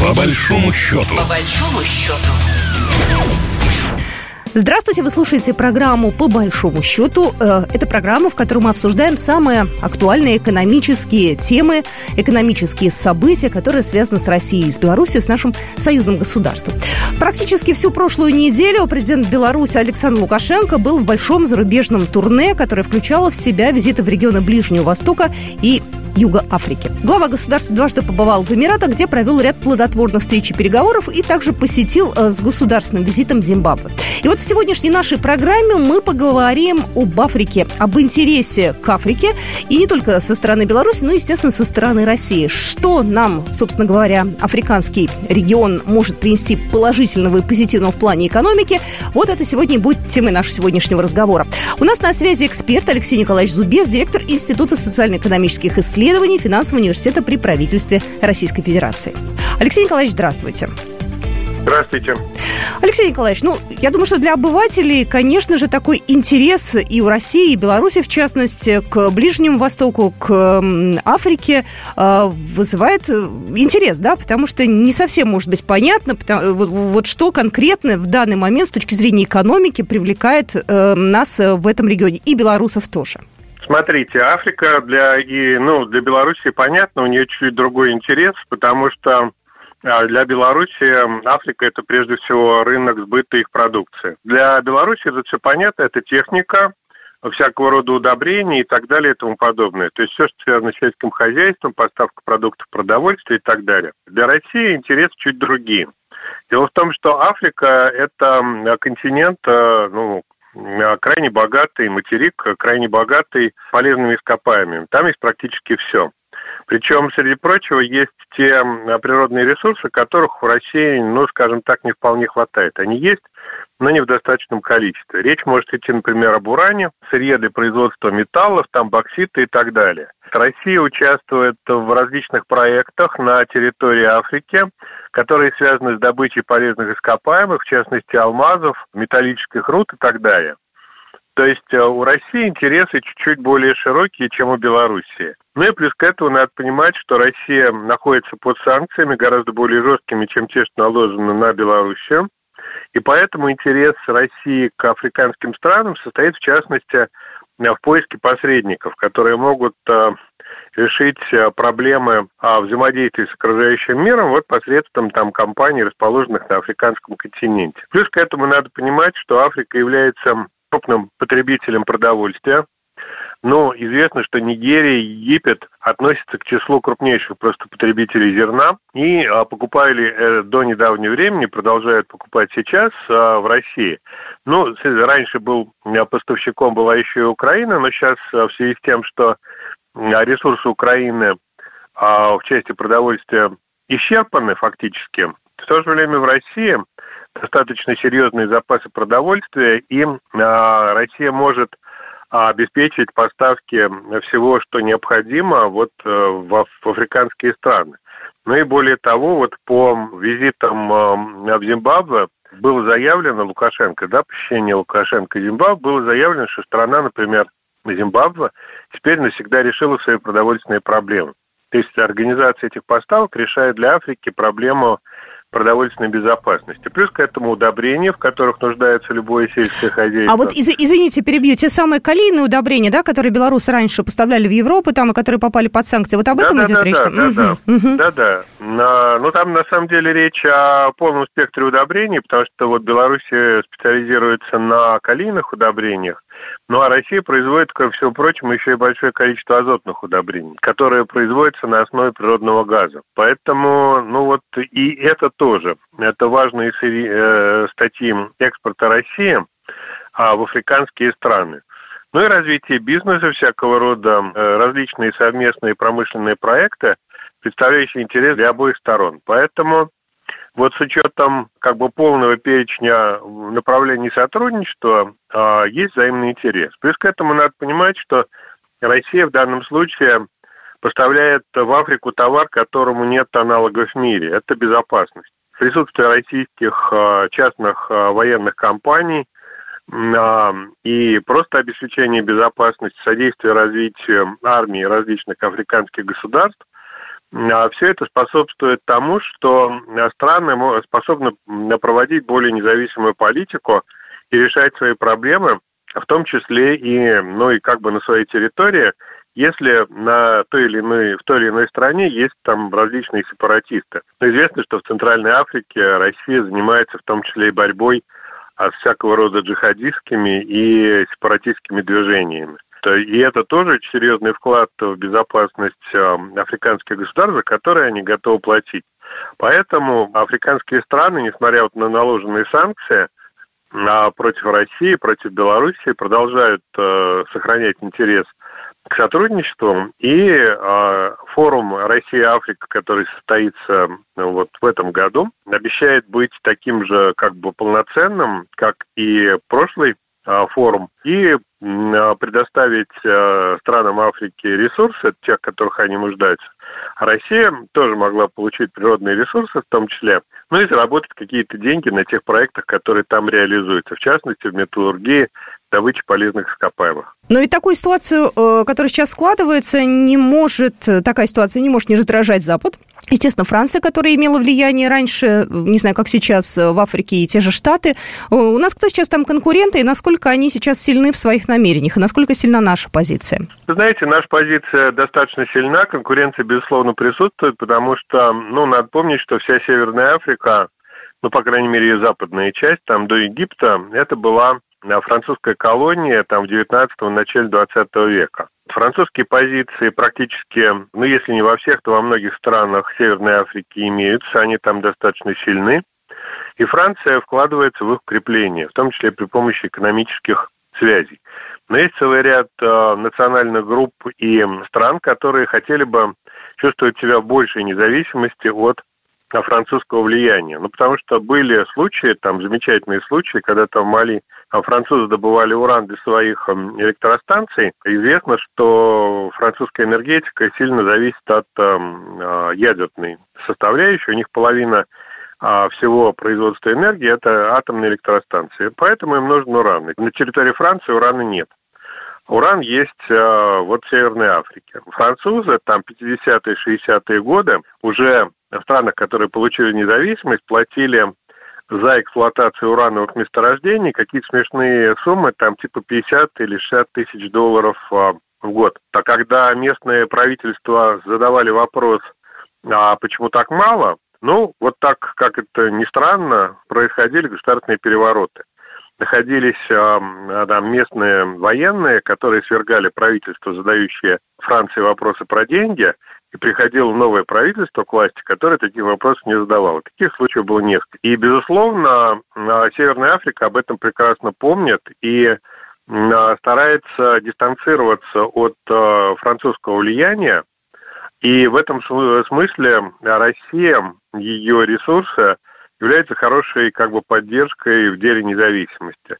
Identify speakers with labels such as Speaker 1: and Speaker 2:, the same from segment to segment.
Speaker 1: По большому счету.
Speaker 2: По большому счету.
Speaker 3: Здравствуйте, вы слушаете программу «По большому счету». Э, это программа, в которой мы обсуждаем самые актуальные экономические темы, экономические события, которые связаны с Россией, с Беларусью, с нашим союзным государством. Практически всю прошлую неделю президент Беларуси Александр Лукашенко был в большом зарубежном турне, которое включало в себя визиты в регионы Ближнего Востока и Юга Африки. Глава государства дважды побывал в Эмиратах, где провел ряд плодотворных встреч и переговоров и также посетил э, с государственным визитом Зимбабве. И вот в сегодняшней нашей программе мы поговорим об Африке, об интересе к Африке, и не только со стороны Беларуси, но, естественно, со стороны России. Что нам, собственно говоря, африканский регион может принести положительного и позитивного в плане экономики, вот это сегодня и будет темой нашего сегодняшнего разговора. У нас на связи эксперт Алексей Николаевич Зубец, директор Института социально-экономических исследований исследований финансового университета при правительстве Российской Федерации. Алексей Николаевич, здравствуйте.
Speaker 4: Здравствуйте.
Speaker 3: Алексей Николаевич, ну, я думаю, что для обывателей, конечно же, такой интерес и у России, и Беларуси, в частности, к Ближнему Востоку, к Африке э, вызывает интерес, да, потому что не совсем может быть понятно, потому, вот, вот что конкретно в данный момент с точки зрения экономики привлекает э, нас в этом регионе, и белорусов тоже.
Speaker 4: Смотрите, Африка для, и, ну, для Беларуси понятно, у нее чуть другой интерес, потому что а, для Беларуси Африка это прежде всего рынок сбыта их продукции. Для Беларуси это все понятно, это техника, всякого рода удобрений и так далее и тому подобное. То есть все, что связано с сельским хозяйством, поставка продуктов продовольствия и так далее. Для России интерес чуть другие. Дело в том, что Африка – это континент, э, ну, крайне богатый материк, крайне богатый полезными ископаемыми. Там есть практически все. Причем, среди прочего, есть те природные ресурсы, которых в России, ну, скажем так, не вполне хватает. Они есть, но не в достаточном количестве. Речь может идти, например, об уране, сырье для производства металлов, там боксита и так далее. Россия участвует в различных проектах на территории Африки, которые связаны с добычей полезных ископаемых, в частности алмазов, металлических руд и так далее. То есть э, у России интересы чуть-чуть более широкие, чем у Белоруссии. Ну и плюс к этому надо понимать, что Россия находится под санкциями гораздо более жесткими, чем те, что наложены на Белоруссию. И поэтому интерес России к африканским странам состоит в частности в поиске посредников, которые могут э, решить э, проблемы взаимодействия с окружающим миром вот посредством там компаний, расположенных на африканском континенте. Плюс к этому надо понимать, что Африка является крупным потребителем продовольствия. Но известно, что Нигерия и Египет относятся к числу крупнейших просто потребителей зерна и а, покупали э, до недавнего времени, продолжают покупать сейчас а, в России. Ну, раньше был а, поставщиком была еще и Украина, но сейчас в связи с тем, что ресурсы Украины в части продовольствия исчерпаны фактически, в то же время в России достаточно серьезные запасы продовольствия, и а, Россия может а, обеспечить поставки всего, что необходимо вот э, в, африканские страны. Ну и более того, вот по визитам в Зимбабве было заявлено Лукашенко, да, посещение Лукашенко Зимбабве, было заявлено, что страна, например, Зимбабве теперь навсегда решила свои продовольственные проблемы. То есть организация этих поставок решает для Африки проблему продовольственной безопасности. Плюс к этому удобрения, в которых нуждается любое сельское хозяйство.
Speaker 3: А вот, из, извините, перебью, те самые калийные удобрения, да, которые белорусы раньше поставляли в Европу, там, и которые попали под санкции, вот об этом
Speaker 4: да,
Speaker 3: идет
Speaker 4: да,
Speaker 3: речь?
Speaker 4: Да, да, да, угу. да, да. На, ну, там, на самом деле, речь о полном спектре удобрений, потому что вот Беларусь специализируется на калийных удобрениях, ну а Россия производит, ко всему прочему, еще и большое количество азотных удобрений, которые производятся на основе природного газа. Поэтому, ну вот и это тоже. Это важные э, статьи экспорта России а, в африканские страны. Ну и развитие бизнеса, всякого рода э, различные совместные промышленные проекты, представляющие интерес для обоих сторон. Поэтому вот с учетом как бы полного перечня направлений сотрудничества а, есть взаимный интерес. Плюс к этому надо понимать, что Россия в данном случае поставляет в Африку товар, которому нет аналогов в мире. Это безопасность. Присутствие российских а, частных а, военных компаний и просто обеспечение безопасности, содействие развитию армии различных африканских государств все это способствует тому, что страны способны проводить более независимую политику и решать свои проблемы, в том числе и, ну, и как бы на своей территории, если на той или иной, в той или иной стране есть там различные сепаратисты. Но известно, что в Центральной Африке Россия занимается в том числе и борьбой с всякого рода джихадистскими и сепаратистскими движениями. И это тоже серьезный вклад в безопасность э, африканских государств, за которые они готовы платить. Поэтому африканские страны, несмотря вот на наложенные санкции а, против России, против Белоруссии, продолжают э, сохранять интерес к сотрудничеству. И э, форум Россия-Африка, который состоится вот в этом году, обещает быть таким же как бы полноценным, как и прошлый форум, и а, предоставить а, странам Африки ресурсы, тех, которых они нуждаются. А Россия тоже могла получить природные ресурсы в том числе, ну и заработать какие-то деньги на тех проектах, которые там реализуются, в частности в металлургии, добыче полезных ископаемых.
Speaker 3: Но ведь такую ситуацию, э, которая сейчас складывается, не может, такая ситуация не может не раздражать Запад. Естественно, Франция, которая имела влияние раньше, не знаю, как сейчас э, в Африке и те же Штаты. Э, у нас кто сейчас там конкуренты, и насколько они сейчас сильны в своих намерениях, и насколько сильна наша позиция?
Speaker 4: Вы знаете, наша позиция достаточно сильна, конкуренция, безусловно, присутствует, потому что, ну, надо помнить, что вся Северная Африка, ну, по крайней мере, ее западная часть, там до Египта, это была французская колония там в 19-го, начале 20 века. Французские позиции практически, ну если не во всех, то во многих странах Северной Африки имеются, они там достаточно сильны. И Франция вкладывается в их укрепление, в том числе при помощи экономических связей. Но есть целый ряд э, национальных групп и стран, которые хотели бы чувствовать себя в большей независимости от французского влияния. Ну, потому что были случаи, там замечательные случаи, когда там в Мали французы добывали уран для своих эм, электростанций. Известно, что французская энергетика сильно зависит от эм, а, ядерной составляющей. У них половина а, всего производства энергии – это атомные электростанции. Поэтому им нужен уран. На территории Франции урана нет. Уран есть э, вот в Северной Африке. Французы там 50-е, 60-е годы уже в странах, которые получили независимость, платили за эксплуатацию урановых месторождений какие-то смешные суммы, там типа 50 или 60 тысяч долларов а, в год. А когда местные правительства задавали вопрос, а почему так мало, ну, вот так, как это ни странно, происходили государственные перевороты. Находились э, там местные военные, которые свергали правительство, задающее Франции вопросы про деньги, и приходило новое правительство к власти, которое таких вопросов не задавало. Таких случаев было несколько. И, безусловно, Северная Африка об этом прекрасно помнит и старается дистанцироваться от э, французского влияния. И в этом смысле Россия, ее ресурсы являются хорошей как бы поддержкой в деле независимости.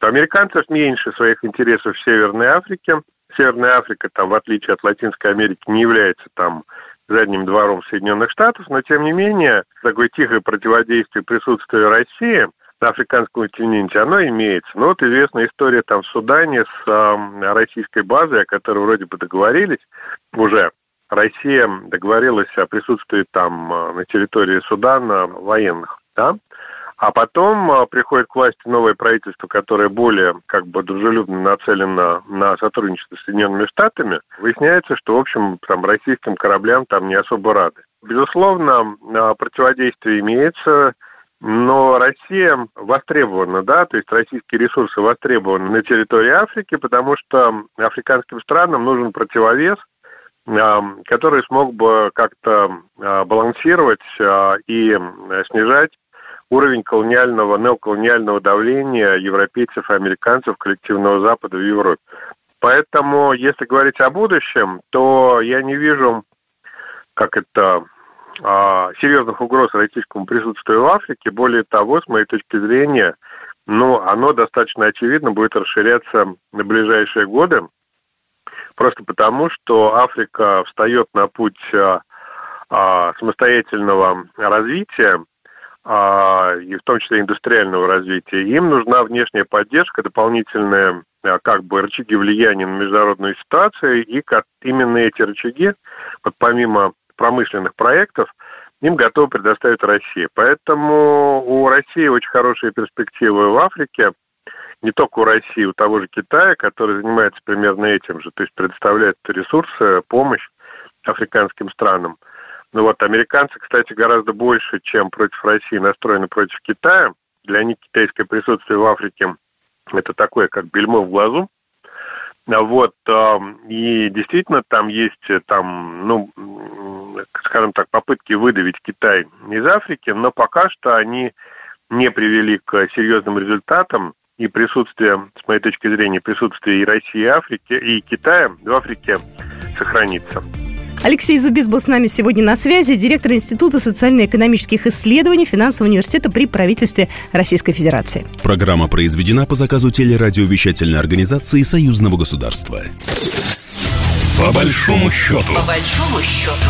Speaker 4: У американцев меньше своих интересов в Северной Африке, Северная Африка, там, в отличие от Латинской Америки, не является там задним двором Соединенных Штатов, но тем не менее такое тихое противодействие присутствия России на африканском континенте, оно имеется. Ну вот известная история там в Судане с э, российской базой, о которой вроде бы договорились уже. Россия договорилась о присутствии там на территории Судана военных, да, а потом а, приходит к власти новое правительство, которое более как бы дружелюбно нацелено на сотрудничество с Соединенными Штатами. Выясняется, что, в общем, там российским кораблям там не особо рады. Безусловно, а, противодействие имеется, но Россия востребована, да, то есть российские ресурсы востребованы на территории Африки, потому что африканским странам нужен противовес, а, который смог бы как-то балансировать и снижать уровень колониального, неоколониального давления европейцев и американцев коллективного Запада в Европе. Поэтому, если говорить о будущем, то я не вижу, как это, а, серьезных угроз российскому присутствию в Африке. Более того, с моей точки зрения, ну, оно достаточно очевидно будет расширяться на ближайшие годы, просто потому, что Африка встает на путь а, а, самостоятельного развития, и в том числе индустриального развития. Им нужна внешняя поддержка, дополнительная а, как бы рычаги влияния на международную ситуацию, и как именно эти рычаги, вот помимо промышленных проектов им готова предоставить Россия. Поэтому у России очень хорошие перспективы в Африке, не только у России, у того же Китая, который занимается примерно этим же, то есть предоставляет ресурсы, помощь африканским странам. Ну вот, американцы, кстати, гораздо больше, чем против России, настроены против Китая. Для них китайское присутствие в Африке – это такое, как бельмо в глазу. Вот, и действительно там есть, там, ну, скажем так, попытки выдавить Китай из Африки, но пока что они не привели к серьезным результатам, и присутствие, с моей точки зрения, присутствие и России, и Африки, и Китая в Африке сохранится.
Speaker 3: Алексей Зубис был с нами сегодня на связи, директор Института социально-экономических исследований Финансового университета при правительстве Российской Федерации.
Speaker 1: Программа произведена по заказу телерадиовещательной организации Союзного государства. По большому счету.
Speaker 2: По большому счету.